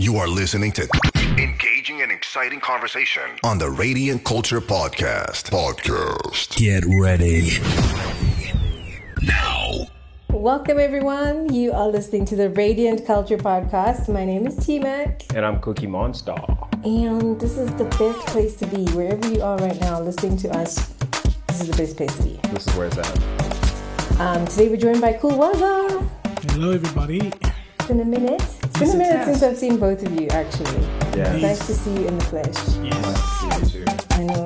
You are listening to engaging and exciting conversation on the Radiant Culture Podcast. Podcast. Get ready. Now. Welcome, everyone. You are listening to the Radiant Culture Podcast. My name is T Mac, And I'm Cookie Monster. and this is the best place to be. Wherever you are right now listening to us, this is the best place to be. This is where it's at. Um, today we're joined by Cool Waza. Hello, everybody. It's been a minute. It's been a minute since I've seen both of you, actually. Yeah. It's nice to see you in the flesh. Yes. See you too. I know.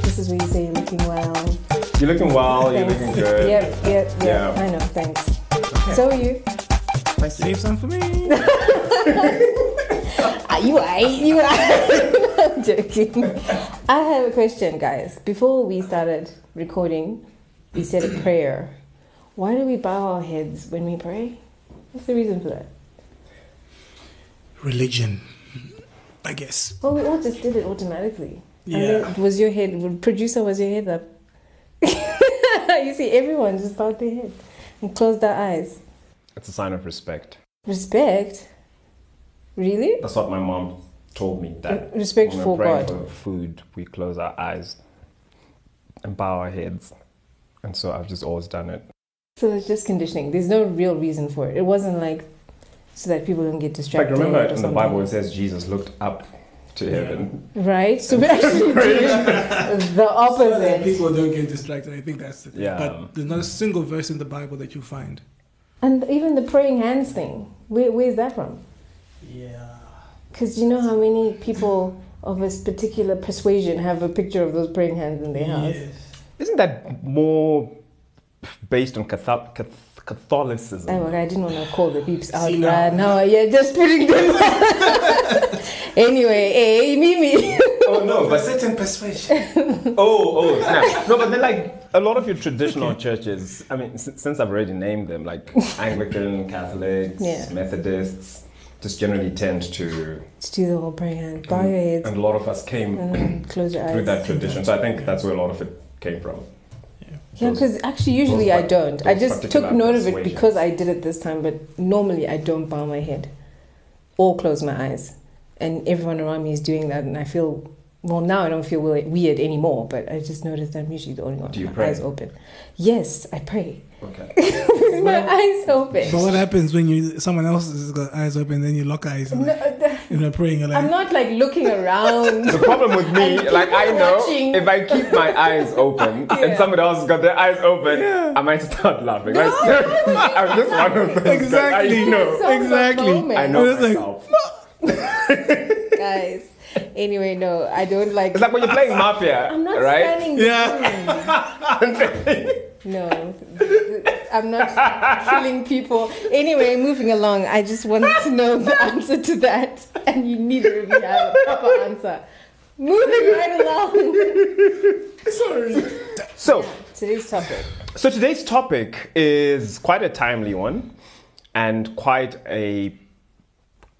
This is where you say you're looking well. You're looking well, you're looking good. Yep, yep, yep. Yeah. I know, thanks. So are you? Save some for me. Ah, you are. You are. I'm joking. I have a question, guys. Before we started recording, we said a prayer. Why do we bow our heads when we pray? What's the reason for that? Religion, I guess. Well, we all just did it automatically. And Yeah. then was your head, producer, was your head up? you see, everyone just bowed their head and closed their eyes. It's a sign of respect. Respect? Really? That's what my mom told me. That Respect when for we're praying God. for food, we close our eyes and bow our heads. And so I've just always done it. So it's just conditioning. There's no real reason for it. It wasn't like so that people don't get In fact, remember or in the. Bible it says Jesus looked up to heaven. Right? So we're actually doing the So that opposite. people don't get distracted. I think that's the thing. Yeah. But there's not a single verse in the Bible that you find. And even the praying hands thing, where, where's that from? Yeah. Because you know how many people of a particular persuasion have a picture of those praying hands in their house? Isn't that more based on Catholic, Catholicism? Oh, I didn't want to call the peeps out See, now- right now. Yeah, just putting them. anyway, hey, Mimi. Oh no, but certain persuasion. Oh, oh, snap. No, but then like a lot of your traditional churches, I mean, s- since I've already named them, like Anglican, Catholics, Yeah. Methodists, just generally tend to, Just do the whole praying hand. Bow your heads and a lot of us came and close your eyes. through that tradition. So I think that's where a lot of it came from. Yeah, because actually, usually I don't. I just took note of it because I did it this time, but normally I don't bow my head or close my eyes. And everyone around me is doing that, and I feel, well, now I don't feel weird anymore, but I just noticed that I'm usually the only one Do you with my pray? eyes open. Yes, I pray. Okay. with my eyes open. But what happens when you someone else has got eyes open, and then you lock eyes and No, like, the- you know praying? You're like, I'm not like looking around. The problem with me, like I know, watching. if I keep my eyes open Yeah. and somebody else has got their eyes open, I might start laughing. Like, I'm just one of those. guys. Exactly. I know. So Exactly. I know It's like, myself. Guys. Anyway, no, I don't like. It's like when you're playing Mafia, I'm not right? standing. yeah. No, I'm not killing people. Anyway, moving along, I just wanted to know the answer to that, and you need to really have a proper answer. Moving right along. Sorry. So, Today's topic. So today's topic is quite a timely one and quite a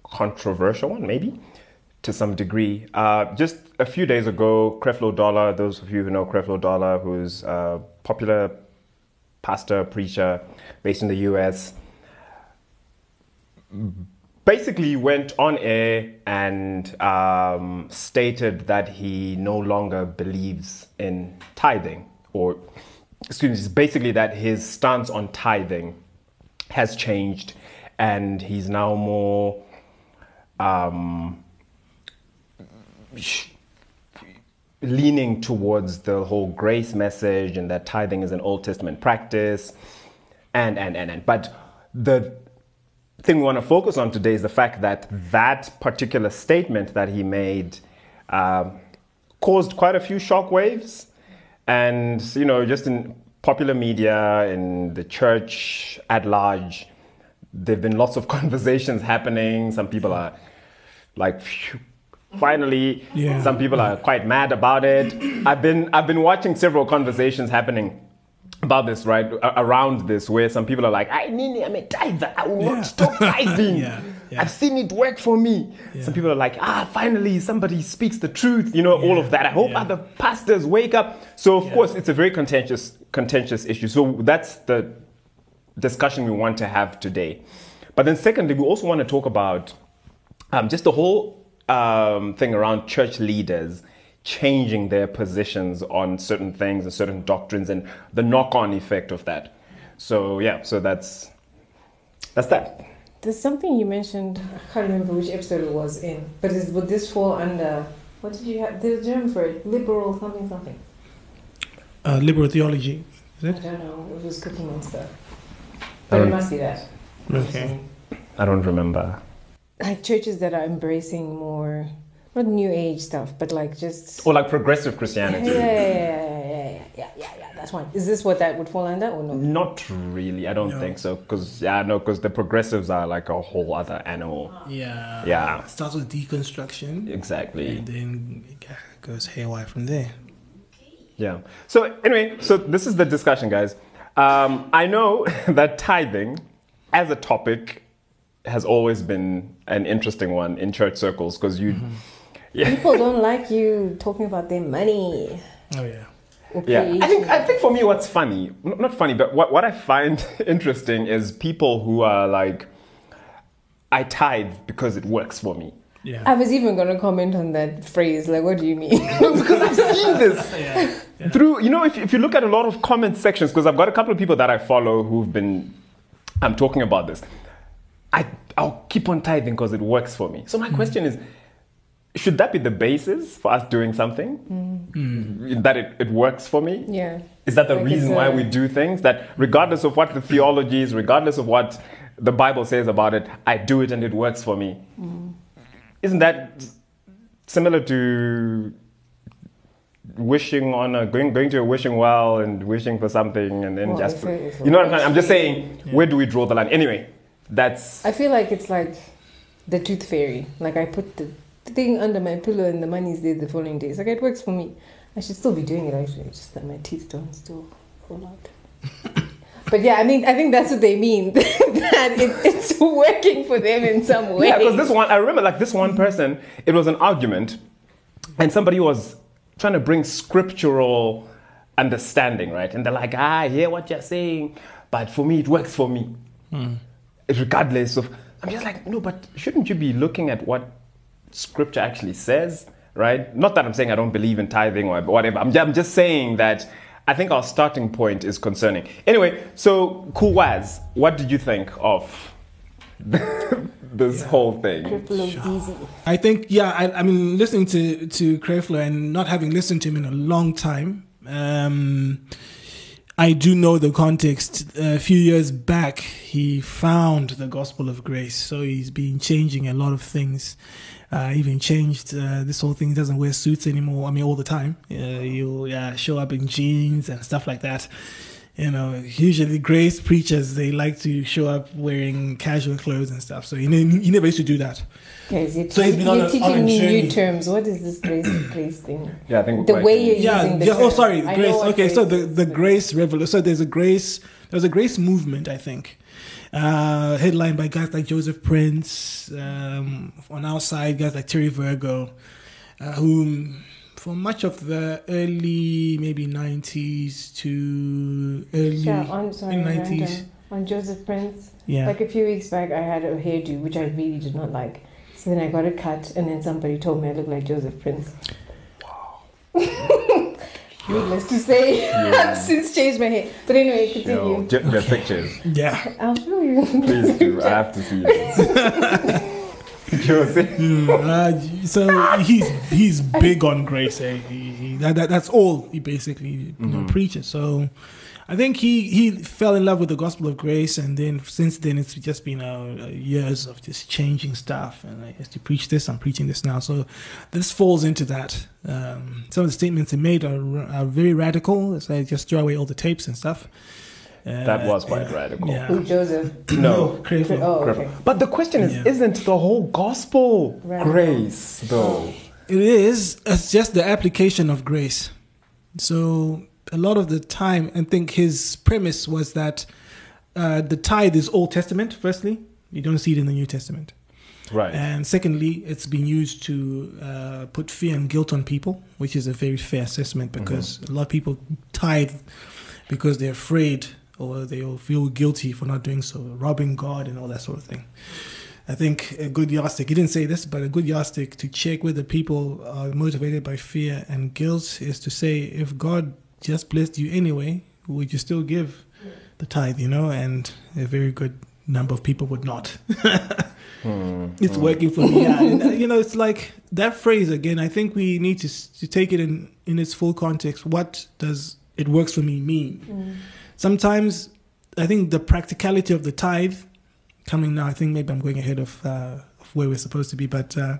controversial one, maybe to some degree. Uh, just a few days ago, Creflo Dollar, those of you who know Creflo Dollar, who's a popular pastor, preacher based in the US, basically went on air and um, stated that he no longer believes in tithing, or excuse me, basically that his stance on tithing has changed, and he's now more um, leaning towards the whole grace message and that tithing is an Old Testament practice, and and and and. But the thing we want to focus on today is the fact that that particular statement that he made um, caused quite a few shockwaves, and you know, just in popular media, in the church at large, there've been lots of conversations happening. Some people are like. Finally, Yeah. some people are quite mad about it. I've been I've been watching several conversations happening about this, right? A- Around this, where some people are like, I mean, I'm a tither. I will Yeah. not stop tithing. Yeah. I've seen it work for me. Some people are like, ah, finally somebody speaks the truth. You know, all of that. I hope other pastors wake up. So of course, it's a very contentious contentious issue. So that's the discussion we want to have today. But then secondly, we also want to talk about um, just the whole um, thing around church leaders changing their positions on certain things and certain doctrines and the knock-on effect of that. So yeah, so that's that's that. There's something you mentioned. I can't remember which episode it was in, but is, would this fall under what did you have? There's a term for it. Liberal something something. Uh, liberal theology. Is I don't know. It was cooking and stuff. But it must be that. Okay. I don't remember. Like churches that are embracing more, not new age stuff, but like just. Or like progressive Christianity. yeah, yeah, yeah, yeah, yeah, yeah, yeah, yeah. That's one. Is this what that would fall under or no? Not really. I don't No. think so. Because yeah, no, because the progressives are like a whole other animal. Yeah. Yeah. It starts with deconstruction. Exactly. And then it goes haywire from there. Yeah. So anyway, so this is the discussion, guys. Um, I know that tithing, as a topic, has always been an interesting one in church circles because you, mm-hmm. yeah, People don't like you talking about their money. Oh yeah. or yeah. I think I think for me, what's funny, not funny, but what what I find interesting is people who are like, I tithe because it works for me. Yeah. I was even going to comment on that phrase. Like, what do you mean? because I've seen this yeah. through you know if, if you look at a lot of comment sections because i've got a couple of people that i follow who've been i'm talking about this i i'll keep on tithing because it works for me. So my question is should that be the basis for us doing something? Mm. That it, it works for me? Yeah. is that the Like reason why we do things? That regardless of what the theology is regardless of what the bible says about it i do it and it works for me. Isn't that similar to wishing on a going going to a wishing well and wishing for something and then Well, just if it- if it you know what I'm, saying? I'm just for saying where do we draw the line? Anyway that's I feel like it's like the tooth fairy. Like I put the thing under my pillow and the money's there the following day. It's like it works for me. I should still be doing it actually. It's just that my teeth don't still fall out. but yeah, I mean, I think that's what they mean. that it, it's working for them in some way. Yeah, because this one, I remember like this one person, it was an argument, and somebody was trying to bring scriptural understanding, right? And they're like, ah, I hear what you're saying, but for me, it works for me. Regardless of, I'm just like, no, but shouldn't you be looking at what scripture actually says, right? Not that I'm saying I don't believe in tithing or whatever. I'm, I'm just saying that I think our starting point is concerning. Anyway, so cool Waz, what did you think of this whole thing? Triple. I think, yeah, I, I mean, listening to, to Creflo and not having listened to him in a long time, um, I do know the context. A few years back, he found the gospel of grace. So he's been changing a lot of things. Uh, even changed uh, this whole thing. He doesn't wear suits anymore. I mean, all the time. Uh, yeah, show up in jeans and stuff like that. You know, usually grace preachers they like to show up wearing casual clothes and stuff. So he, ne- he never used to do that. Guys, you're, So he's been you're on a- on teaching a me journey. new terms. What is this grace, grace thing? Yeah, I think The like- way you're yeah, using the yeah. Oh, term. sorry, I know grace. what Okay, so the the grace revolution. So there's a grace. There's a grace movement, I think, uh, headlined by guys like Joseph Prince. Um, on our side, guys like Terry Virgo, uh, who for much of the early maybe 90s to early Yeah, on sorry, nineties. random. on Joseph Prince. Yeah. Like a few weeks back, I had a hairdo which I really did not like. So then I got it cut, and then somebody told me I look like Joseph Prince. Wow. Needless to say, I've since changed my hair. But anyway, Yo, continue. ju- the pictures. yeah. I'll show you. Please do. I have to see this. Jose. Uh, so he's he's big on grace. Eh? He, he, that, that, that's all he basically you know, preaches. So I think he he fell in love with the gospel of grace, and then since then it's just been uh, years of just changing stuff. And I used to preach this, I'm preaching this now. So this falls into that. Um, some of the statements he made are, are very radical. So I just throw away all the tapes and stuff. Uh, That was quite radical. Yeah. Who, Joseph? No. Creflo. Oh, okay. But the question is, Yeah. isn't the whole gospel Radical. grace, though? It is. It's just the application of grace. So a lot of the time, I think his premise was that uh, the tithe is Old Testament. Firstly, you don't see it in the New Testament, Right. and secondly, it's been used to uh, put fear and guilt on people, which is a very fair assessment because a lot of people tithe because they're afraid or they will feel guilty for not doing so, robbing God and all that sort of thing. I think a good yardstick, he didn't say this, but a good yardstick to check whether people are motivated by fear and guilt is to say, if God just blessed you anyway, would you still give the tithe, you know? And a very good number of people would not. Hmm, it's working for me. Yeah. And, uh, you know, it's like that phrase again, I think we need to, to take it in, in its full context. What does it works for me mean? Sometimes I think the practicality of the tithe coming now, I think maybe I'm going ahead of, uh, of where we're supposed to be, but uh,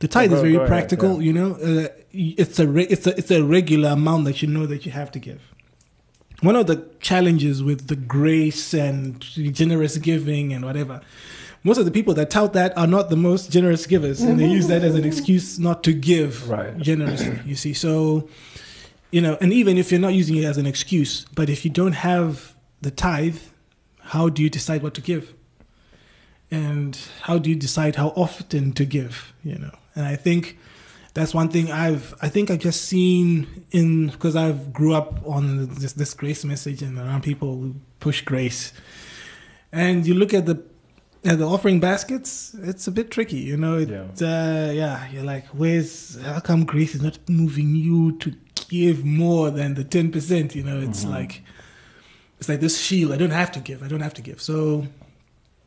the tithe go- is very go ahead, practical. You know, uh, it's a re- it's a it's a regular amount that you know that you have to give. One of the challenges with the grace and generous giving and whatever, most of the people that tout that are not the most generous givers, and they use that as an excuse not to give Right. generously. You see, so you know, and even if you're not using it as an excuse, but if you don't have the tithe, how do you decide what to give? And how do you decide how often to give? You know, and I think that's one thing I've I think I've just seen in because I've grew up on this this grace message and around people who push grace, and you look at the at the offering baskets, it's a bit tricky, you know. It, yeah. Uh, yeah, you're like, where's how come grace is not moving you to give more than the ten percent? You know, it's like it's like this shield. I don't have to give. I don't have to give. So,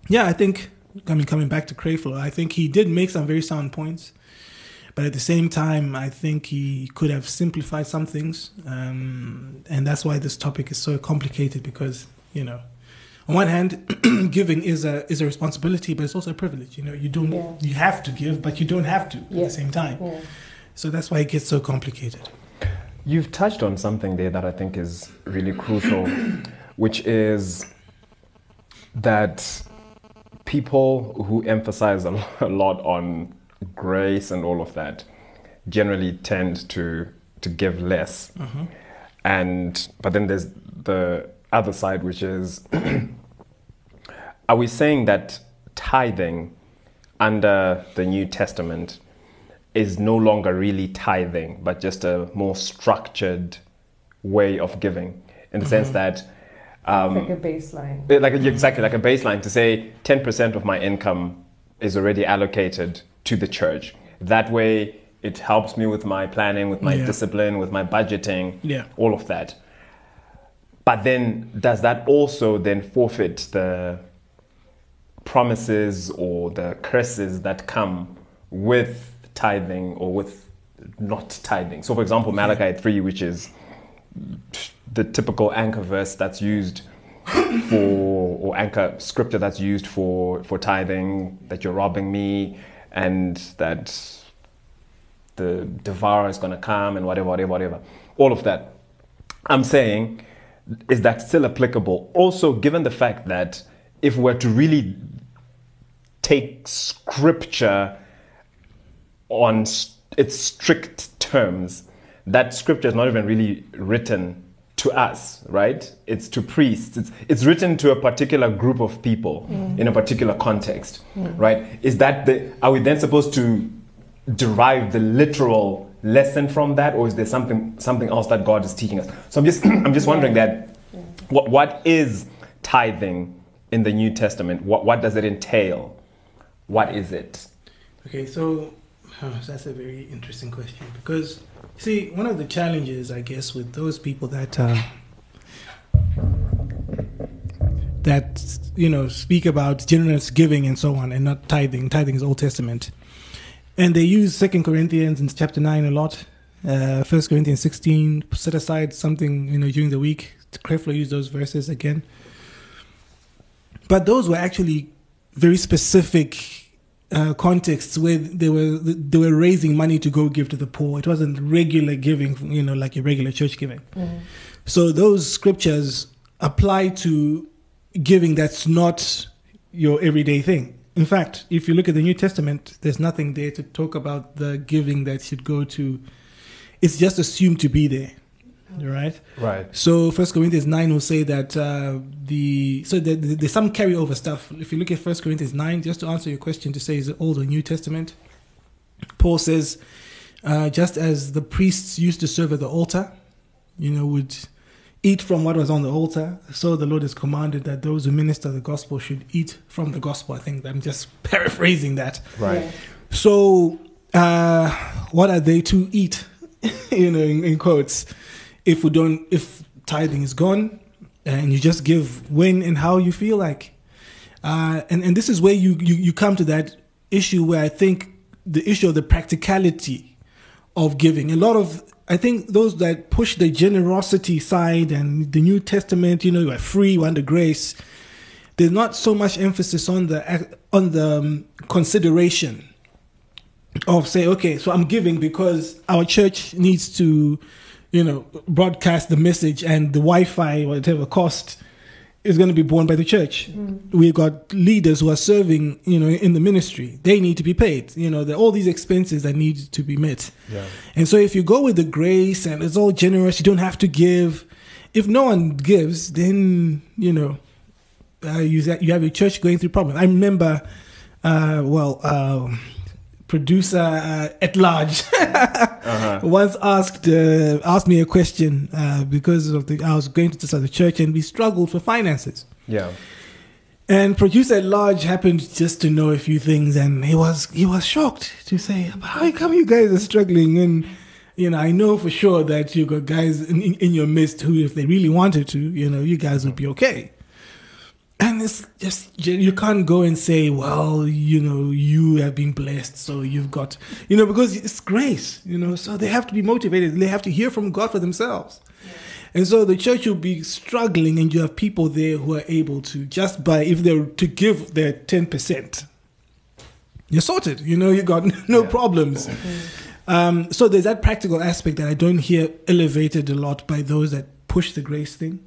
yeah, I think I mean coming back to Creflo, I think he did make some very sound points. But at the same time, I think he could have simplified some things, um, and that's why this topic is so complicated. Because you know, on one hand, giving is a is a responsibility, but it's also a privilege. You know, you don't Yeah. you have to give, but you don't have to at the same time. Yeah. So that's why it gets so complicated. You've touched on something there that I think is really crucial, which is that people who emphasize a lot on grace and all of that generally tend to to give less. Mm-hmm. And but then there's the other side, which is are we saying that tithing under the New Testament is no longer really tithing, but just a more structured way of giving, in the sense mm-hmm. that, um, like a baseline. like exactly like a baseline to say 10% of my income is already allocated to the church. That way, it helps me with my planning, with my Yeah. discipline, with my budgeting, Yeah. all of that. But then, does that also then forfeit the promises or the curses that come with tithing or with not tithing? So, for example, Malachi 3, which is the typical anchor verse that's used for or anchor scripture that's used for for tithing that you're robbing me and that the devourer is going to come and whatever whatever whatever. All of that. I'm saying is that still applicable? Also given the fact that if we're to really take scripture on its strict terms, that scripture is not even really written to us, right? It's to priests. It's, it's written to a particular group of people mm. in a particular context, mm. right? Is that the, are we then supposed to derive the literal lesson from that, or is there something, something else that God is teaching us? So I'm just, I'm just wondering that what, what is tithing in the New Testament? What, what does it entail? What is it? Okay, so oh, that's a very interesting question because see, one of the challenges, I guess, with those people that uh, that you know speak about generous giving and so on, and not tithing. Tithing is Old Testament, and they use Second Corinthians in chapter nine a lot. Uh, First Corinthians sixteen. Set aside something you know during the week. Creflo used those verses again, but those were actually very specific uh, contexts where they were they were raising money to go give to the poor. It wasn't regular giving, you know, like your regular church giving. So those scriptures apply to giving that's not your everyday thing. In fact, if you look at the New Testament, there's nothing there to talk about the giving that should go to. It's just assumed to be there, right? Right. So First Corinthians nine will say that uh, the so there, there's some carryover stuff. If you look at First Corinthians nine, just to answer your question, to say is it Old or New Testament, Paul says, uh, just as the priests used to serve at the altar, you know, would eat from what was on the altar. So the Lord has commanded that those who minister the gospel should eat from the gospel. I think I'm just paraphrasing that. Right. Yeah. So, uh, what are they to eat? you know, in, in quotes. If we don't, if tithing is gone, and you just give when and how you feel like, uh, and and this is where you, you you come to that issue where I think the issue of the practicality of giving. A lot of I think those that push the generosity side and the New Testament, you know, you are free, you under grace. There's not so much emphasis on the on the um, consideration of say, okay, so I'm giving because our church needs to, you know, broadcast the message and the Wi-Fi, whatever cost, is going to be borne by the church. We've got leaders who are serving, you know, in the ministry. They need to be paid. You know, there are all these expenses that need to be met. Yeah. And so if you go with the grace and it's all generous, you don't have to give. If no one gives, then you know, uh, you you have a church going through problems. I remember, uh, well, uh, producer uh, at large once asked uh, asked me a question uh, because of the I was going to the church and we struggled for finances. Yeah. And producer at large happened just to know a few things, and he was he was shocked to say, "How come you guys are struggling?" And you know, I know for sure that you got guys in, in your midst who, if they really wanted to, you know, you guys would be okay. And it's just you can't go and say, "Well, you know, you have been blessed, so you've got," you know, because it's grace, you know. So they have to be motivated. They have to hear from God for themselves. And so the church will be struggling, and you have people there who are able to just by if they're to give their ten percent, you're sorted. You know, you got no problems. Um, so there's that practical aspect that I don't hear elevated a lot by those that push the grace thing,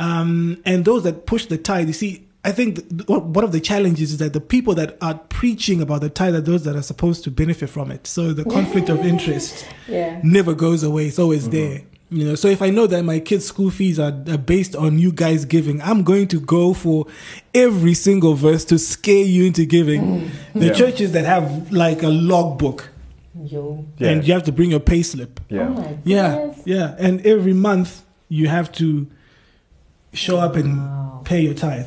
um, and those that push the tithe. You see, I think th- one of the challenges is that the people that are preaching about the tithe are those that are supposed to benefit from it. So the conflict of interest Yeah. never goes away. It's always there. You know, so if I know that my kids' school fees are, are based on you guys giving, I'm going to go for every single verse to scare you into giving. The Yeah. churches that have like a logbook Yo. Yeah. and you have to bring your pay slip. Yeah. Oh my Yeah, yeah, and every month you have to show up and Wow. pay your tithe,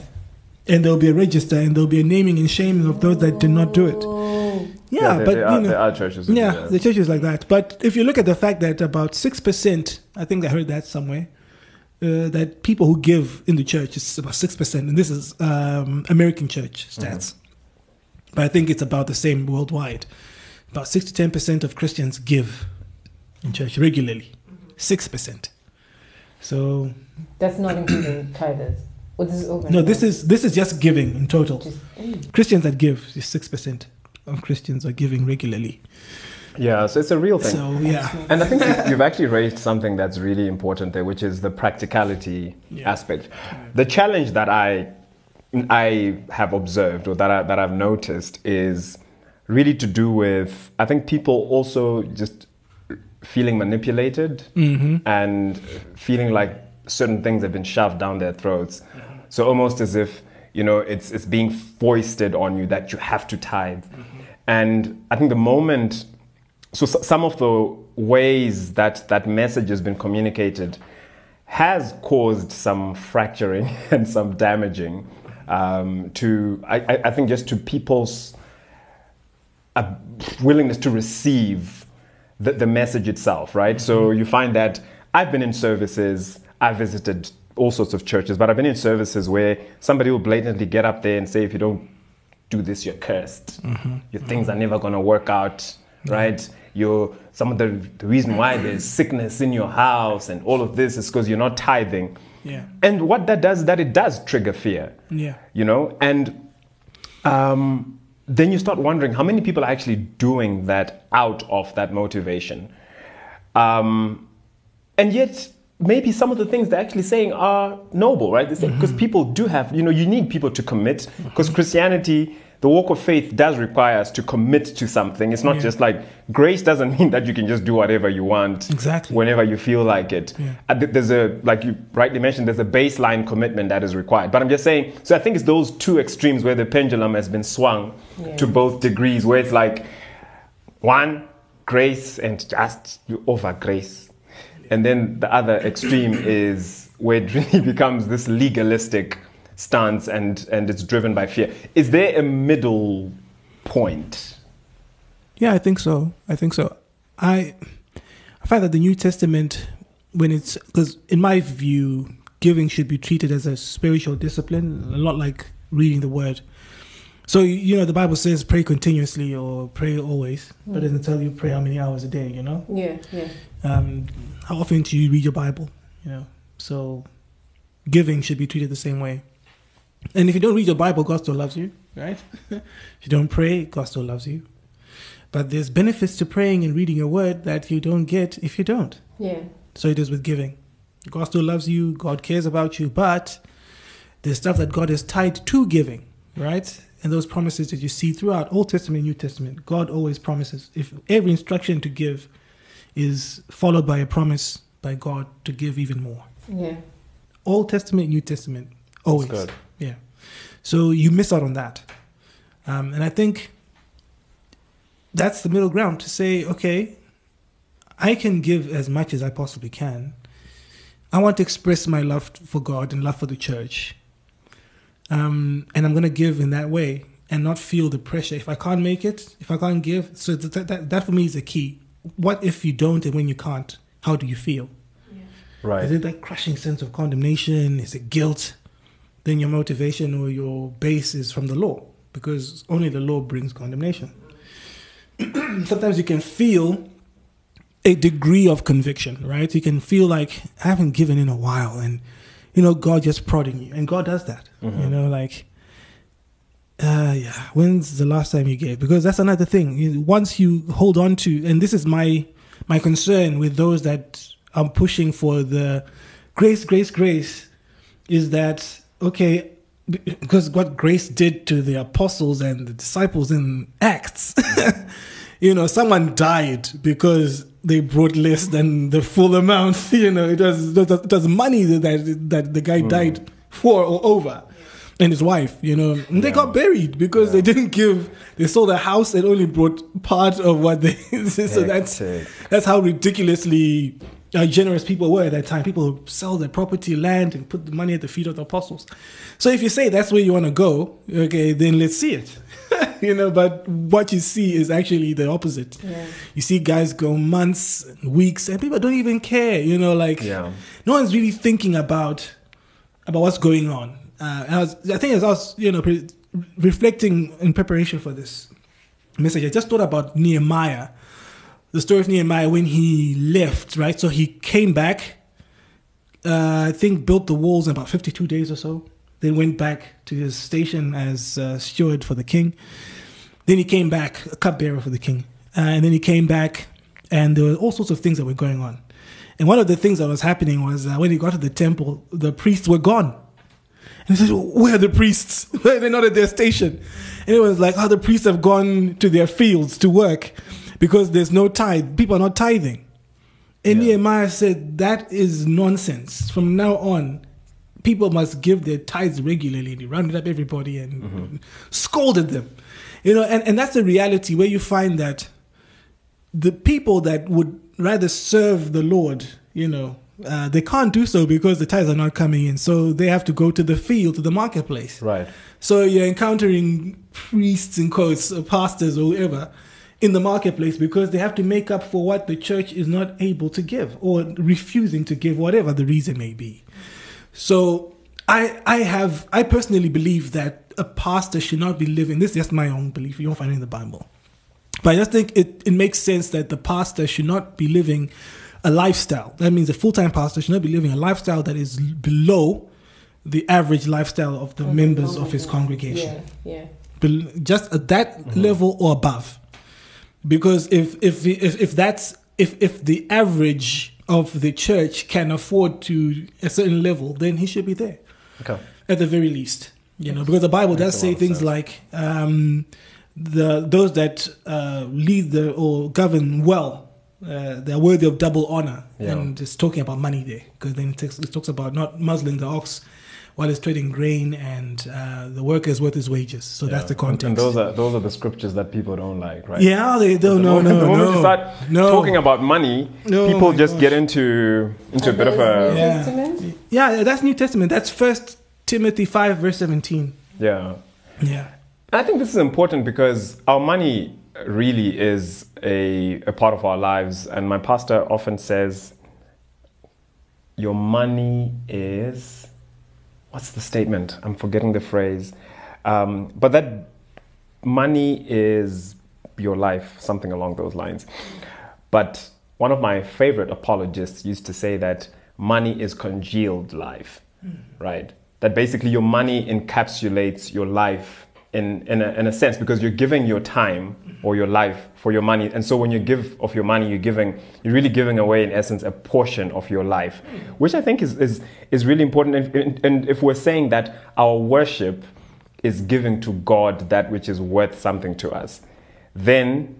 and there'll be a register and there'll be a naming and shaming of those that did not do it. Oh. Yeah, there, but there, are, you know, there are churches. yeah, that. the church is like that. But if you look at the fact that about six percent, I think I heard that somewhere, uh, that people who give in the church is about six percent, and this is um, American church stats. But I think it's about the same worldwide. About six to ten percent of Christians give in church regularly. Six percent. So That's not including tithers. Or this is no, this is this is just giving in total. Just, mm. Christians that give is six percent of Christians are giving regularly. yeah, so it's a real thing. So yeah. And I think you- you've actually raised something that's really important there, which is the practicality Yeah. aspect. The challenge that I I have observed or that I, that I've noticed is really to do with I think people also just feeling manipulated and feeling like certain things have been shoved down their throats. So almost as if you know it's it's being foisted on you that you have to tithe. And I think the moment so some of the ways that that message has been communicated has caused some fracturing and some damaging um, to I, I- I think just to people's uh, willingness to receive the, the message itself, right? So mm-hmm. you find that I've been in services, I've visited all sorts of churches, but I've been in services where somebody will blatantly get up there and say, if you don't do this, you're cursed. Mm-hmm. Your mm-hmm. things are never going to work out, right? You're, some of the, the reason why there's sickness in your house and all of this is because you're not tithing. Yeah. And what that does is that it does trigger fear Yeah. you know and um, then you start wondering how many people are actually doing that out of that motivation? Um, and yet maybe some of the things they're actually saying are noble right? Because people do have you know you need people to commit because christianity the walk of faith does require us to commit to something it's not Yeah. just like grace doesn't mean that you can just do whatever you want Exactly. whenever you feel like it Yeah. uh, there's a like you rightly mentioned there's a baseline commitment that is required but i'm just saying so i think it's those two extremes where the pendulum has been swung Yeah. to both degrees where it's like one grace and just you over grace and then the other extreme is where it really becomes this legalistic stance and, and it's driven by fear. Is there a middle point? Yeah, I think so. I think so. I I find that the New Testament, when it's because in my view, giving should be treated as a spiritual discipline, a lot like reading the Word. So you know, the Bible says pray continuously or pray always, but it doesn't tell you pray how many hours a day. You know, Yeah, yeah. um, how often do you read your Bible? You know, so giving should be treated the same way. And if you don't read your Bible, God still loves you, right? if you don't pray, God still loves you. But there's benefits to praying and reading your word that you don't get if you don't. Yeah. So it is with giving. God still loves you, God cares about you, but there's stuff that God is tied to giving, right? And those promises that you see throughout Old Testament and New Testament, God always promises. If every instruction to give is followed by a promise by God to give even more. Yeah. Old Testament, New Testament, always. Good. Yeah. So you miss out on that. Um, and I think that's the middle ground to say, okay, I can give as much as I possibly can. I want to express my love for God and love for the church. Um, and I'm going to give in that way and not feel the pressure. If I can't make it, if I can't give, so that, that, that for me is the key. What if you don't and when you can't? How do you feel? Right. Is it that crushing sense of condemnation? Is it guilt? Then your motivation or your base is from the law because only the law brings condemnation. Sometimes you can feel a degree of conviction, right? You can feel like I haven't given in a while and you know God just prodding you and God does that. You know like uh yeah, when's the last time you gave? Because that's another thing. Once you hold on to and this is my my concern with those that I'm pushing for the grace grace grace is that okay because what grace did to the apostles and the disciples in acts you know someone died because they brought less than the full amount you know it was it was, money that that the guy hmm. died for or over and his wife you know and they got buried because they didn't give they sold the house and only brought part of what they so that's that's how ridiculously uh, generous people were at that time. People who sell their property, land, and put the money at the feet of the apostles. So if you say that's where you want to go, okay, then let's see it. you know, but what you see is actually the opposite. Yeah. You see guys go months, weeks, and people don't even care. You know, like Yeah. no one's really thinking about about what's going on. Uh, and I, was, I think as I was, you know, pre- reflecting in preparation for this message, I just thought about Nehemiah, the story of Nehemiah when he left, right? So he came back, uh, I think built the walls in about 52 days or so, then went back to his station as uh, steward for the king. Then he came back, a cupbearer for the king. Uh, and then he came back, and there were all sorts of things that were going on. And one of the things that was happening was uh, when he got to the temple, the priests were gone. And he said, Where are the priests? Why are they not at their station? And it was like, Oh, the priests have gone to their fields to work because there's no tithe. People are not tithing. And Nehemiah said, That is nonsense. From now on, people must give their tithes regularly. And he rounded up everybody and scolded them. You know, and, and that's the reality where you find that the people that would rather serve the Lord, you know, uh, they can't do so because the tithes are not coming in. So they have to go to the field, to the marketplace. Right. So you're encountering priests and quotes, or pastors or whoever in the marketplace because they have to make up for what the church is not able to give or refusing to give, whatever the reason may be. So I I have I personally believe that a pastor should not be living this is just my own belief. You won't find it in the Bible. But I just think it, it makes sense that the pastor should not be living a lifestyle. That means a full time pastor should not be living a lifestyle that is below the average lifestyle of the members of his congregation. Yeah, yeah. Bel- Just at that mm-hmm. level or above. Because if if if, if that's if if the average of the church can afford to a certain level, then he should be there Okay. at the very least. You know, because the Bible does say things like um, the those that uh, lead the or govern well, uh, they're worthy of double honor, Yeah. and it's talking about money there because then it, takes, it talks about not muzzling the ox while he's trading grain, and uh, the worker is worth his wages. So that's the And- context. And those are those are the scriptures that people don't like, right? yeah, they don't. The No, moment, no, the moment no. you start no. talking about money, No, people just gosh. get into into a Are bit of a New Yeah. Testament? yeah, yeah, that's New Testament. That's First Timothy five verse seventeen. yeah. Yeah. I think this is important because our money really is a, a part of our lives. And my pastor often says, Your money is. What's the statement? I'm forgetting the phrase. Um, but that money is your life, something along those lines. But one of my favorite apologists used to say that money is congealed life, right? That basically your money encapsulates your life in, in, a, in a sense because you're giving your time or your life for your money. And so when you give of your money, you're giving, you're really giving away, in essence, a portion of your life, which I think is, is, is really important. And, and- and if we're saying that our worship is giving to God that which is worth something to us, then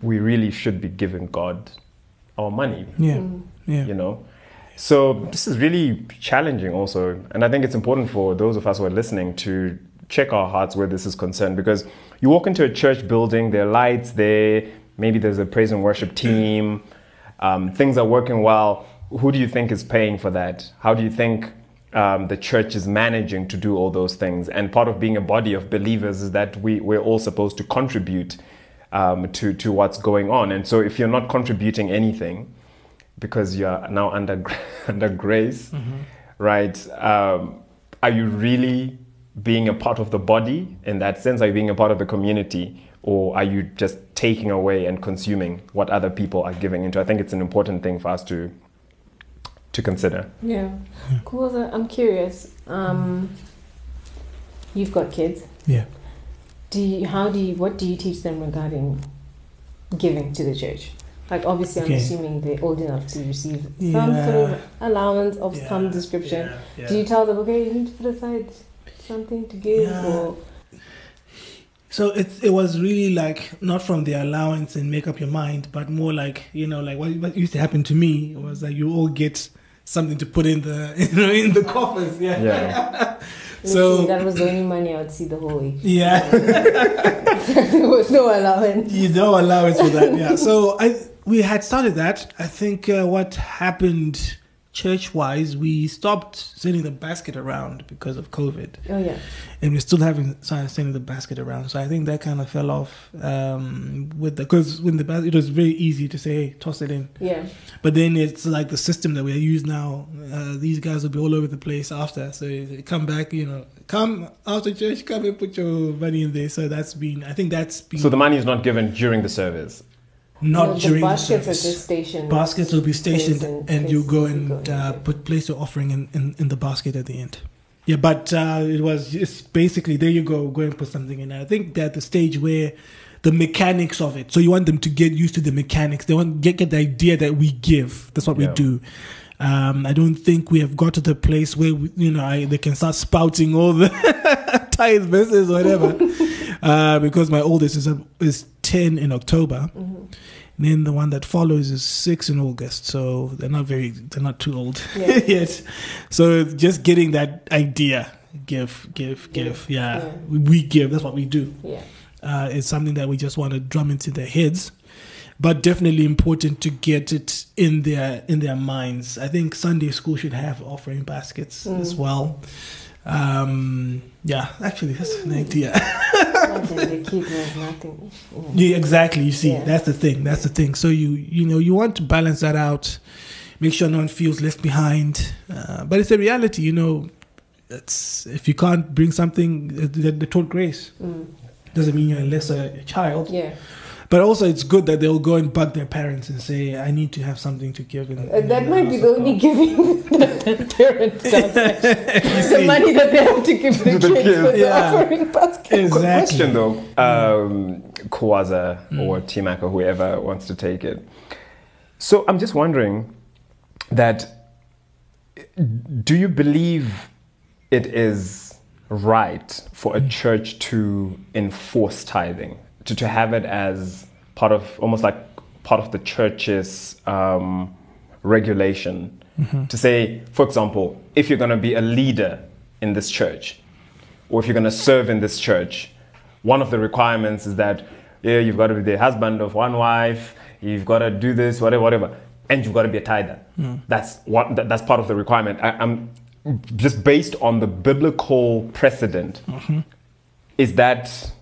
we really should be giving God our money, Yeah. Mm. Yeah. you know? So this is really challenging also. And I think it's important for those of us who are listening to check our hearts where this is concerned because you walk into a church building, there are lights there, maybe there's a praise and worship team, um, things are working well. Who do you think is paying for that? How do you think um, the church is managing to do all those things? And part of being a body of believers is that we, we're all supposed to contribute um, to, to what's going on. And so if you're not contributing anything, because you're now under under grace, right? Um, are you really being a part of the body in that sense? Are you being a part of the community, or are you just taking away and consuming what other people are giving into? I think it's an important thing for us to to consider. Yeah. Cool. I'm curious. Um, you've got kids. Yeah. Do you, how do you, what do you teach them regarding giving to the church? Like obviously, I'm Okay. assuming they're old enough to receive some sort of allowance of Yeah, some description. yeah, yeah. Do you tell them, okay, you need to put aside something to give, Yeah. or So it it was really like not from the allowance and make up your mind, but more like you know like what, what used to happen to me was that you all get something to put in the you know in the coffers. Yeah. Yeah. So- that was the only money I would see the whole week. Yeah. there was no allowance. you no allowance for that. Yeah. So I we had started that. I think uh, what happened church wise, we stopped sending the basket around because of COVID. Oh yeah. and we're still having started sending the basket around. So I think that kind of fell off um, with the because when the basket, it was very easy to say, hey, toss it in. Yeah. But then it's like the system that we use now. Uh, these guys will be all over the place after. So come back, you know, come after church, come and put your money in there. So that's been, I think that's been So the money is not given during the service. Not No, during the baskets are service. stationed. Baskets will be stationed, Place in- and you place go you and go uh, put place your offering in, in, in the basket at the end. Yeah, but uh, it was just basically there you go, go and put something in. I think they're at the stage where the mechanics of it. So you want them to get used to the mechanics. They want get get the idea that we give. That's what Yeah. we do. Um, I don't think we have got to the place where we, you know I, they can start spouting all the tithe verses or whatever. uh, because my oldest is is ten in October. And then the one that follows is six in August, so they're not very, they're not too old Yeah. yet. So just getting that idea, give, give, give, yeah, Yeah. we give. That's what we do. Yeah. Uh, it's something that we just want to drum into their heads, but definitely important to get it in their in their minds. I think Sunday school should have offering baskets as well. Um, yeah, actually, that's an idea. Imagine the kid has nothing. know. Yeah, exactly. You see, Yeah. that's the thing. That's the thing. So you you know you want to balance that out, make sure no one feels left behind. Uh, but it's a reality, you know. It's if you can't bring something, the, the taught grace Mm. doesn't mean you're a lesser child. Yeah. But also, it's good that they'll go and bug their parents and say, "I need to have something to give." In, Uh, in that might be the only giving that the parent does. the money that they have to give the, To the kids for kids. the Yeah. offering basket. Qu- Exactly. Question though, um, Kwaza or T Mac or whoever wants to take it. So I'm just wondering that do you believe it is right for a church to enforce tithing, to, to have it as part of almost like part of the church's um, regulation? Mm-hmm. To say, for example, if you're going to be a leader in this church, or if you're going to serve in this church, one of the requirements is that yeah, you've got to be the husband of one wife, you've got to do this, whatever, whatever, and you've got to be a tither. Mm. That's what that, that's part of the requirement. I, I'm just based on the biblical precedent. Mm-hmm. Is that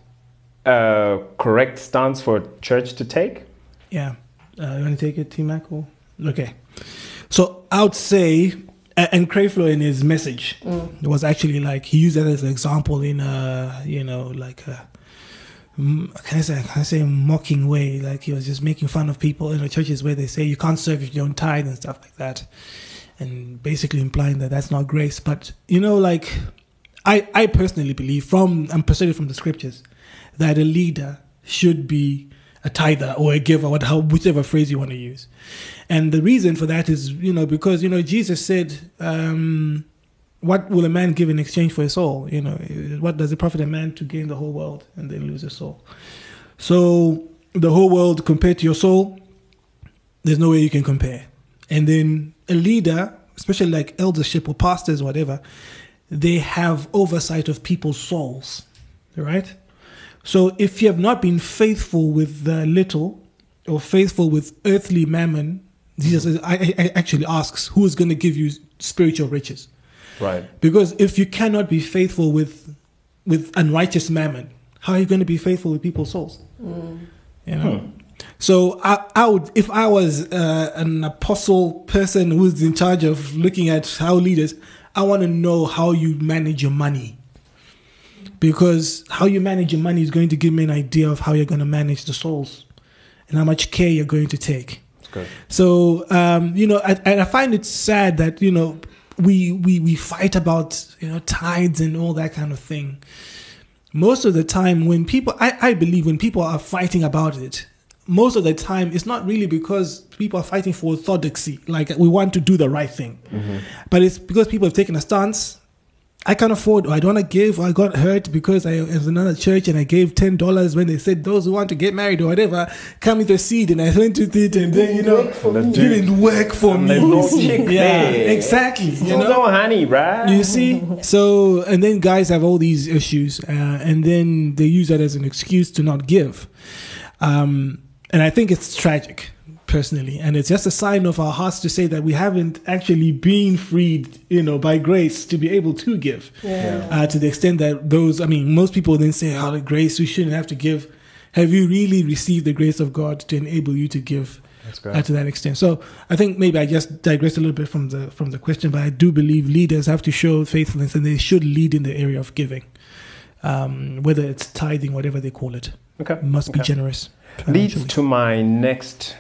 a correct stance for church to take? Yeah. Uh, you want to take it, T Mac? Or? Okay. So I would say, and Creflo in his message was actually like, he used that as an example in a, you know, like a, mm, can I say, can I say mocking way? Like he was just making fun of people in the churches where they say you can't serve if you don't tithe and stuff like that. And basically implying that that's not grace. But, you know, like, I, I personally believe from, I'm persuaded from the scriptures, that a leader should be a tither or a giver, what, how, whichever phrase you want to use. And the reason for that is, you know, because, you know, Jesus said, um, what will a man give in exchange for his soul? You know, what does it profit a man to gain the whole world and then lose his soul? So the whole world compared to your soul, there's no way you can compare. And then a leader, especially like eldership or pastors, whatever, they have oversight of people's souls, right? So if you have not been faithful with the little or faithful with earthly mammon, Jesus I, I actually asks, who is going to give you spiritual riches? Right. Because if you cannot be faithful with with unrighteous mammon, how are you going to be faithful with people's souls? You know. So I, I would, if I was uh, an apostle person who's in charge of looking at how leaders, I want to know how you manage your money, because how you manage your money is going to give me an idea of how you're going to manage the souls, and how much care you're going to take. Good. So um, you know, I, and I find it sad that you know we we we fight about you know tithes and all that kind of thing. Most of the time, when people, I, I believe, when people are fighting about it, most of the time it's not really because people are fighting for orthodoxy, like we want to do the right thing, but it's because people have taken a stance. I can't afford, or I don't want to give, or I got hurt because I was in another church and I gave ten dollars when they said those who want to get married or whatever come with a seed, and I went to it, and then you know, Work The it didn't work for me. Yeah, exactly. You You know, no honey, right? you see, so and then guys have all these issues, uh, and then they use that as an excuse to not give. Um, and I think it's tragic, personally, and it's just a sign of our hearts to say that we haven't actually been freed, you know, by grace to be able to give. Yeah. Uh, to the extent that those, I mean, most people then say, "Oh, the grace we shouldn't have to give." Have you really received the grace of God to enable you to give uh, to that extent. So I think maybe I just digressed a little bit from the from the question, but I do believe leaders have to show faithfulness and they should lead in the area of giving, um, whether it's tithing, whatever they call it. Okay. Must be generous. leads to my next,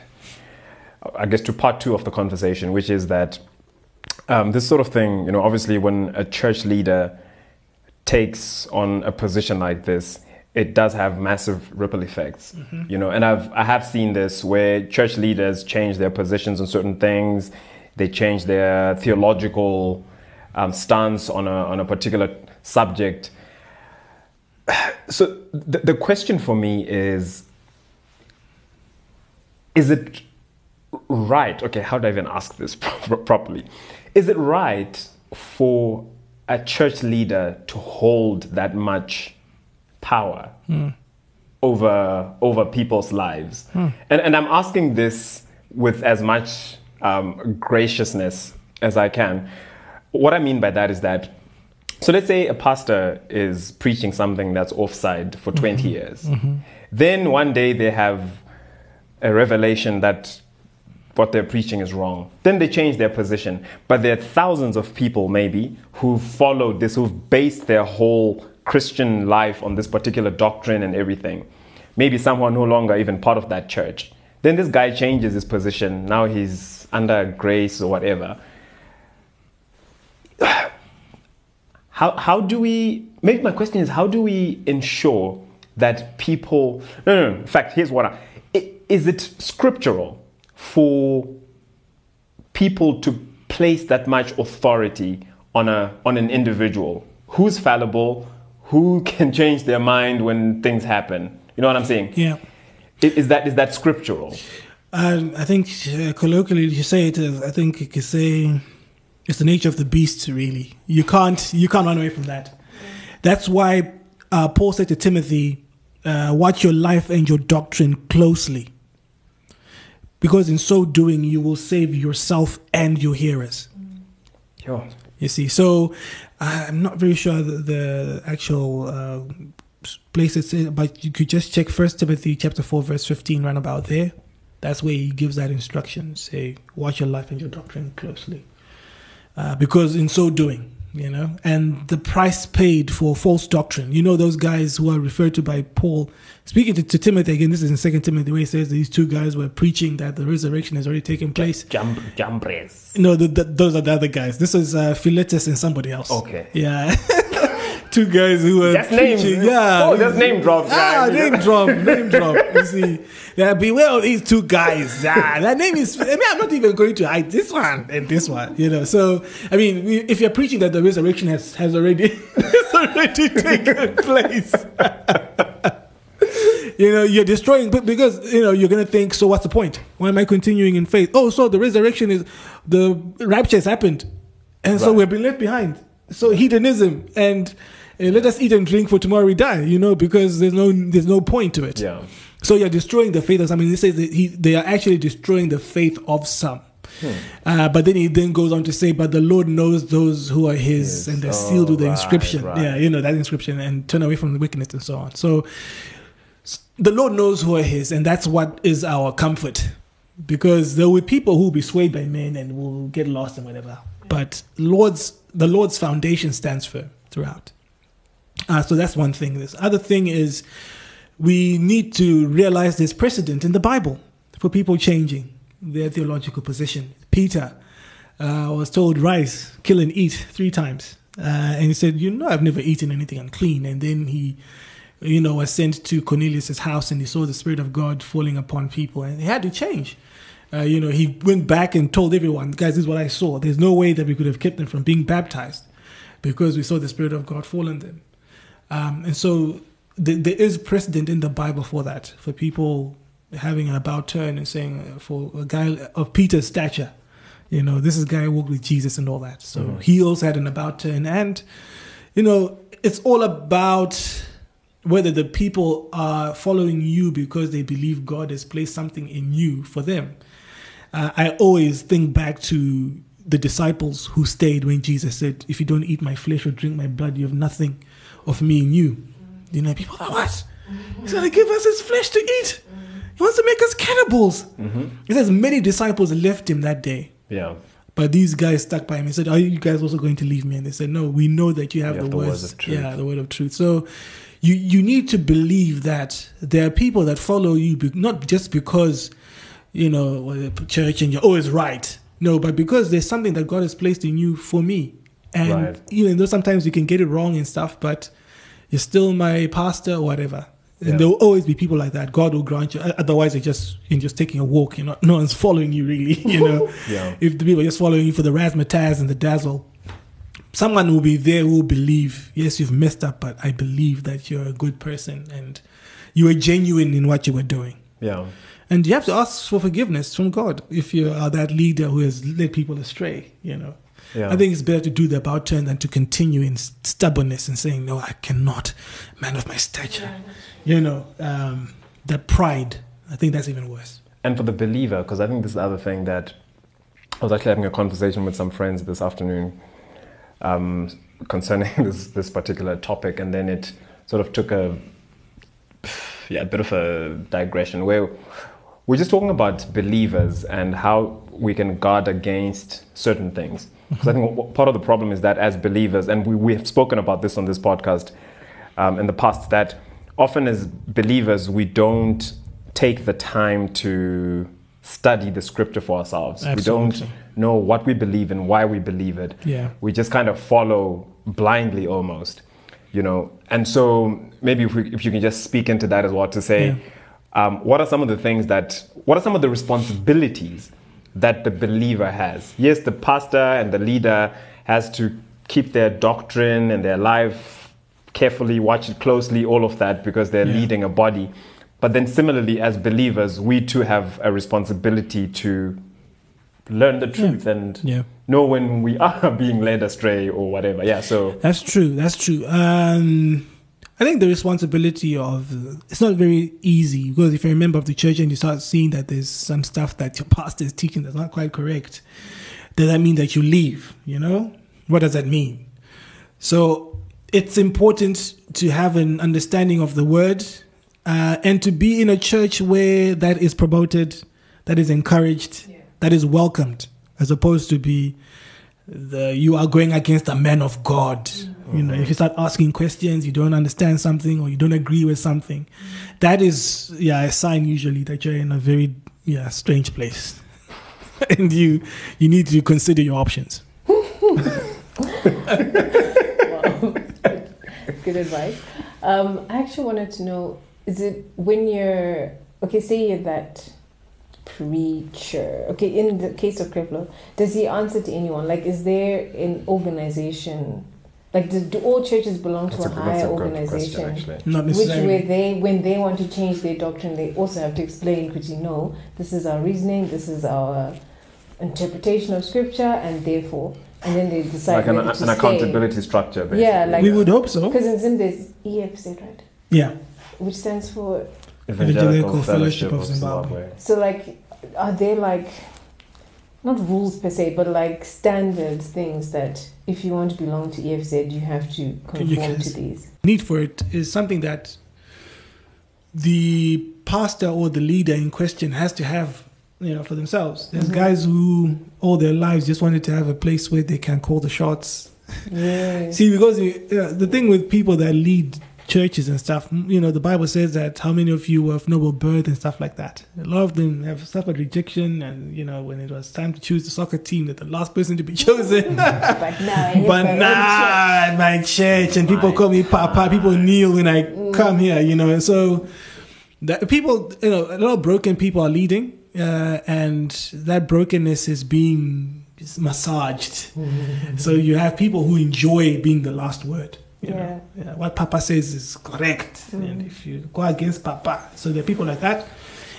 I guess, to part two of the conversation, which is that um, this sort of thing, you know, obviously when a church leader takes on a position like this, it does have massive ripple effects, you know, and I've I have seen this where church leaders change their positions on certain things, they change their theological um, stance on a on a particular subject. So the, the question for me is is it right? Okay, how do I even ask this properly? Is it right for a church leader to hold that much power hmm. over over people's lives? Hmm. And and I'm asking this with as much um, graciousness as I can. What I mean by that is that so let's say a pastor is preaching something that's offside for 20 mm-hmm. years. Mm-hmm. Then one day they have a revelation that what they're preaching is wrong. Then they change their position. But there are thousands of people, maybe, who've followed this, who've based their whole Christian life on this particular doctrine and everything. Maybe someone no longer even part of that church. Then this guy changes his position. Now he's under grace or whatever. How, how do we, maybe my question is, how do we ensure that people, no, no, no, in fact, here's what i- is it scriptural for people to place that much authority on, a, on an individual? Who's fallible? Who can change their mind when things happen? You know what I'm saying? Yeah. Is that, is that scriptural? Um, I think uh, colloquially you say it. As, I think you could say It's the nature of the beast, really. You can't you can't run away from that. That's why uh, Paul said to Timothy, uh, "Watch your life and your doctrine closely, because in so doing you will save yourself and your hearers." Yo. You see, so uh, I'm not very sure the, the actual uh, place it's in, but you could just check First Timothy chapter four verse fifteen, right about there. That's where he gives that instruction. Say, watch your life and your doctrine closely, uh, because in so doing, you know, and the price paid for false doctrine. You know, those guys who are referred to by Paul, speaking to, to Timothy again. This is in Second Timothy, where he says these two guys were preaching that the resurrection has already taken place. Jump, Jambres. No, the, the, those are the other guys. This is uh, Philetus and somebody else. Okay. Yeah. Two guys who were That's name. preaching. Yeah. Oh, that's name drop. Ah, name drop, name drop. You see, yeah, beware of these two guys. Ah, that name is. I mean, I'm not even going to hide this one and this one. You know, so I mean, if you're preaching that the resurrection has has already has already taken place, you know, you're destroying. But because you know, you're gonna think. So what's the point? Why am I continuing in faith? Oh, so the resurrection is the rapture has happened, and so we've been left behind. So hedonism and. Uh, let us eat and drink for tomorrow we die, you know, because there's no there's no point to it. Yeah. So you're destroying the faith of some. I mean, this says that he, they are actually destroying the faith of some. Hmm. Uh, but then he then goes on to say, "But the Lord knows those who are His, Yes. and they're Oh, sealed with the right, inscription. right. Yeah, you know that inscription, and turn away from the wickedness and so on. So the Lord knows who are His, and that's what is our comfort, because there will be people who will be swayed by men and will get lost and whatever. But Lord's the Lord's foundation stands firm throughout. Uh, so that's one thing. This other thing is we need to realize there's precedent in the Bible for people changing their theological position. Peter uh, was told, "Rise, kill and eat three times," uh, and he said, "You know, I've never eaten anything unclean." And then he, you know, was sent to Cornelius's house, and he saw the Spirit of God falling upon people, and he had to change. Uh, you know, he went back and told everyone, "Guys, this is what I saw. There's no way that we could have kept them from being baptized because we saw the Spirit of God fall on them." Um, and so th- there is precedent in the Bible for that, for people having an about turn and saying, uh, for a guy of Peter's stature, you know, this is a guy who walked with Jesus and all that. So he also had an about turn. And, you know, it's all about whether the people are following you because they believe God has placed something in you for them. Uh, I always think back to the disciples who stayed when Jesus said, If you don't eat my flesh or drink my blood, you have nothing of me and you. You know, people are what? He's going to give us his flesh to eat. He wants to make us cannibals. Mm-hmm. He says, Many disciples left him that day. Yeah. But these guys stuck by him. He said, Are you guys also going to leave me? And they said, No, we know that you have, You the, have words, words of truth. Yeah, the word of truth. So you, you need to believe that there are people that follow you, be- not just because, you know, the church and you're always right. No, but because there's something that God has placed in you for me. And Right. even though sometimes you can get it wrong and stuff, but you're still my pastor or whatever. And Yeah. there will always be people like that. God will grant you. Otherwise, you're just you're just taking a walk. You know, no one's following you really. You know, Yeah. if the people are just following you for the razzmatazz and the dazzle, someone will be there who will believe. Yes, you've messed up, but I believe that you're a good person and you were genuine in what you were doing. Yeah. And you have to ask for forgiveness from God if you are that leader who has led people astray. You know, Yeah. I think it's better to do the about turn than to continue in stubbornness and saying, "No, I cannot, man of my stature." You know, um, that pride. I think that's even worse. And for the believer, because I think this is the other thing that I was actually having a conversation with some friends this afternoon um, concerning this this particular topic, and then it sort of took a yeah a bit of a digression where we're just talking about believers and how we can guard against certain things. Because I think part of the problem is that as believers, and we, we have spoken about this on this podcast um, in the past, that often as believers we don't take the time to study the scripture for ourselves. We don't know what we believe and why we believe it. Yeah. We just kind of follow blindly almost, you know. And so maybe if, we, if you can just speak into that as well to say, Yeah. um, what are some of the things that, what are some of the responsibilities that the believer has? Yes, the pastor and the leader has to keep their doctrine and their life carefully, watch it closely, all of that, because they're Yeah. leading a body. But then similarly, as believers, we too have a responsibility to learn the truth and Yeah. know when we are being led astray or whatever. Yeah, so That's true. That's true. Um, I think the responsibility of it's not very easy because if you're a member of the church and you start seeing that there's some stuff that your pastor is teaching that's not quite correct, does that mean that you leave? You know, what does that mean? So it's important to have an understanding of the word uh, and to be in a church where that is promoted, that is encouraged, that is welcomed, as opposed to be the you are going against a man of God. You know, if you start asking questions, you don't understand something or you don't agree with something, that is yeah a sign usually that you're in a very yeah strange place, and you you need to consider your options. Good advice. Um, I actually wanted to know: is it when you're okay? Say that preacher. Okay, in the case of Creflo, does he answer to anyone? Like, is there an organization? Like, do, do all churches belong that's to a, a, that's higher a good organization? question actually. Not Which necessarily. where they, when they want to change their doctrine, they also have to explain, because you know, this is our reasoning, this is our interpretation of scripture, and therefore, and then they decide Like an, whether to an stay. accountability structure, basically. Yeah, like- we would hope so. Because in Zim there's EFZ, right? Yeah. Which stands for Evangelical Fellowship of Zimbabwe. So like, are there like, not rules per se, but like standard things that if you want to belong to EFZ, you have to conform to these. need for it is something that the pastor or the leader in question has to have you know for themselves there's Mhm. guys who all their lives just wanted to have a place where they can call the shots Yeah. see because you, uh, the thing with people that lead churches and stuff you know the bible says that how many of you were of noble birth and stuff like that. A lot of them have suffered rejection and you know when it was time to choose the soccer team that the last person to be chosen. But now, but my now at my church and people call me papa people kneel when i come here you know and so that people you know a lot of broken people are leading uh, and that brokenness is being massaged. So you have people who enjoy being the last word you know yeah, what papa says is correct and if you go against papa so there are people like that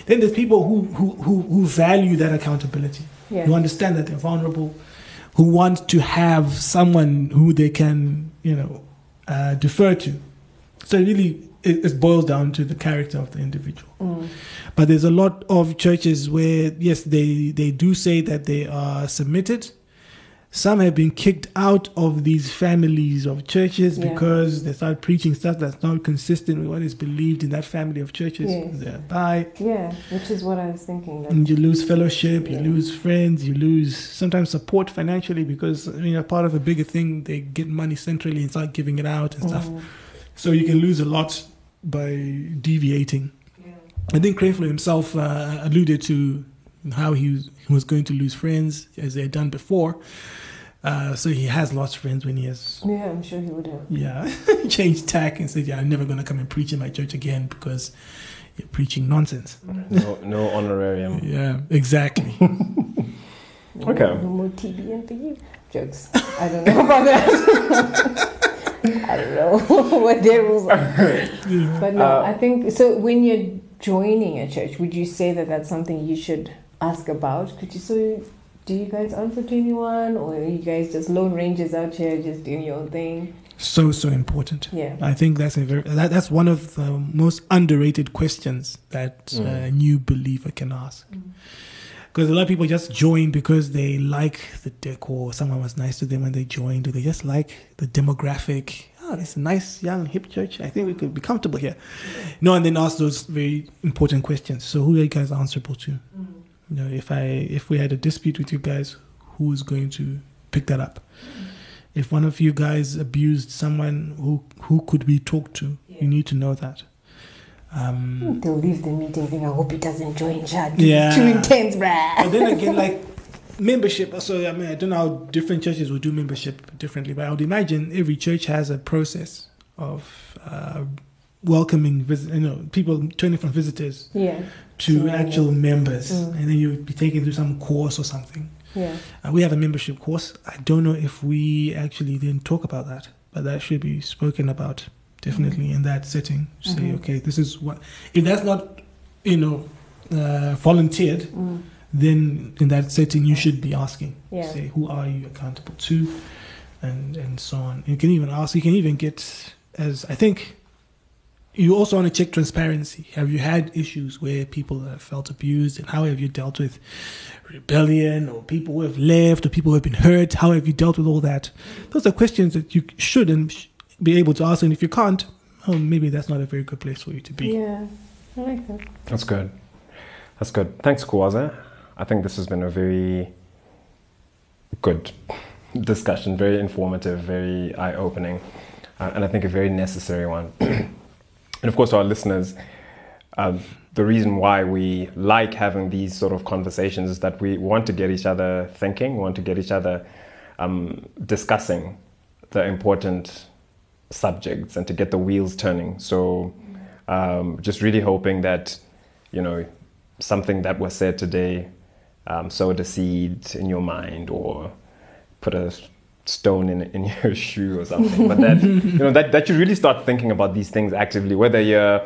then there's people who who who, who value that accountability Yeah. who understand that they're vulnerable, who want to have someone who they can, you know, uh, defer to. So really, it, it boils down to the character of the individual. Mm. But there's a lot of churches where, yes, they, they do say that they are submitted. Some have been kicked out of these families of churches Yeah. because they start preaching stuff that's not consistent with what is believed in that family of churches. Yes. Thereby, Yeah, which is what I was thinking. And you lose fellowship, you Yeah. lose friends, you lose sometimes support financially because I mean, a part of a bigger thing, they get money centrally and start giving it out and stuff. Mm. So you can lose a lot by deviating. I think Creflo himself uh, alluded to how he was, he was going to lose friends as they had done before. Uh, so he has lost friends when he has Yeah, I'm sure he would have. yeah changed tack and said, "Yeah, I'm never going to come and preach in my church again because you're preaching nonsense." No, no honorarium. Yeah, exactly. No, Okay. No more TBN for you. Jokes. I don't know about that. I don't know what their rules are. But no, Uh, I think so. When you're joining a church, would you say that that's something you should ask about? Could you so? Do you guys answer to anyone, or are you guys just lone rangers out here just doing your own thing? so so important. Yeah. I think that's a very that, that's one of the most underrated questions that Mm. a new believer can ask. Mm. Because a lot of people just join because they like the decor. Someone was nice to them when they joined, or they just like the demographic. Oh, it's a nice young hip church. I think we could be comfortable here. No, and then ask those very important questions. So, who are you guys answerable to? Mm. You know, if I if we had a dispute with you guys, who is going to pick that up? If one of you guys abused someone, who who could we talk to? You need to know that. Um, They'll leave the meeting saying, "I hope he doesn't join chat. Yeah. Too intense, bruh." but then again, like membership. So I mean, I don't know how different churches will do membership differently, but I would imagine every church has a process of uh, welcoming, visit, you know, people turning from visitors Yeah. to Yeah. actual members, Mm. and then you'll be taken through some course or something. Yeah. Uh, we have a membership course. I don't know if we actually didn't talk about that, but that should be spoken about definitely in that setting. Say, Mhm. okay, this is what. If that's not, you know, uh, volunteered, Mm. then in that setting you should be asking. Yeah. Say who are you accountable to, and and so on. You can even ask. You can even get as I think. You also want to check transparency. Have you had issues where people have felt abused, and how have you dealt with rebellion, or people who have left, or people who have been hurt? How have you dealt with all that? Those are questions that you should and be able to ask. And if you can't, oh, maybe that's not a very good place for you to be. Yeah, I like that. That's good. That's good. Thanks, Kwaza. I think this has been a very good discussion, very informative, very eye opening, uh, and I think a very necessary one. and of course, our listeners, um, the reason why we like having these sort of conversations is that we want to get each other thinking, want to get each other um, discussing the important subjects and to get the wheels turning. So, um, just really hoping that, you know, something that was said today um, sowed a seed in your mind or put a stone in, in your shoe or something. But that, you know, that, that you really start thinking about these things actively, whether you're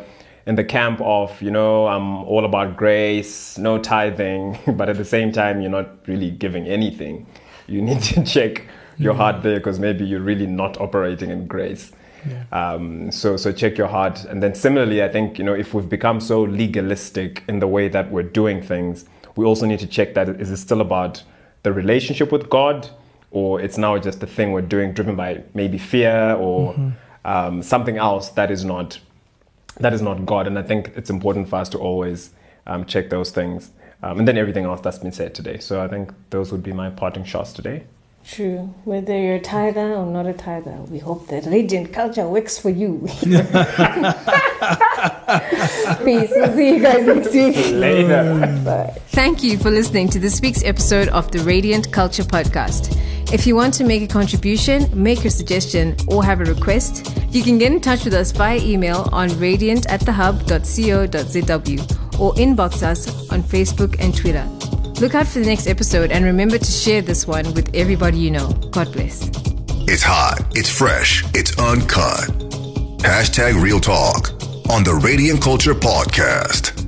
in the camp of, you know, I'm all about grace, no tithing, but at the same time, you're not really giving anything. You need to check your heart there because maybe you're really not operating in grace. Um, so, so check your heart. And then similarly, I think, you know, if we've become so legalistic in the way that we're doing things, we also need to check that is it still about the relationship with God or it's now just a thing we're doing driven by maybe fear or um, something else that is not that is not God. And I think it's important for us to always um, check those things. Um, and then everything else that's been said today. So I think those would be my parting shots today. True. Whether you're a tither or not a tither, we hope that radiant culture works for you. Peace. We'll see you guys next week. Later. Bye. Thank you for listening to this week's episode of the Radiant Culture Podcast. If you want to make a contribution, make a suggestion, or have a request, you can get in touch with us via email on radiant at thehub.co.zw or inbox us on Facebook and Twitter. Look out for the next episode and remember to share this one with everybody you know. God bless. It's hot, it's fresh, it's uncut. Hashtag Real Talk on the Radiant Culture Podcast.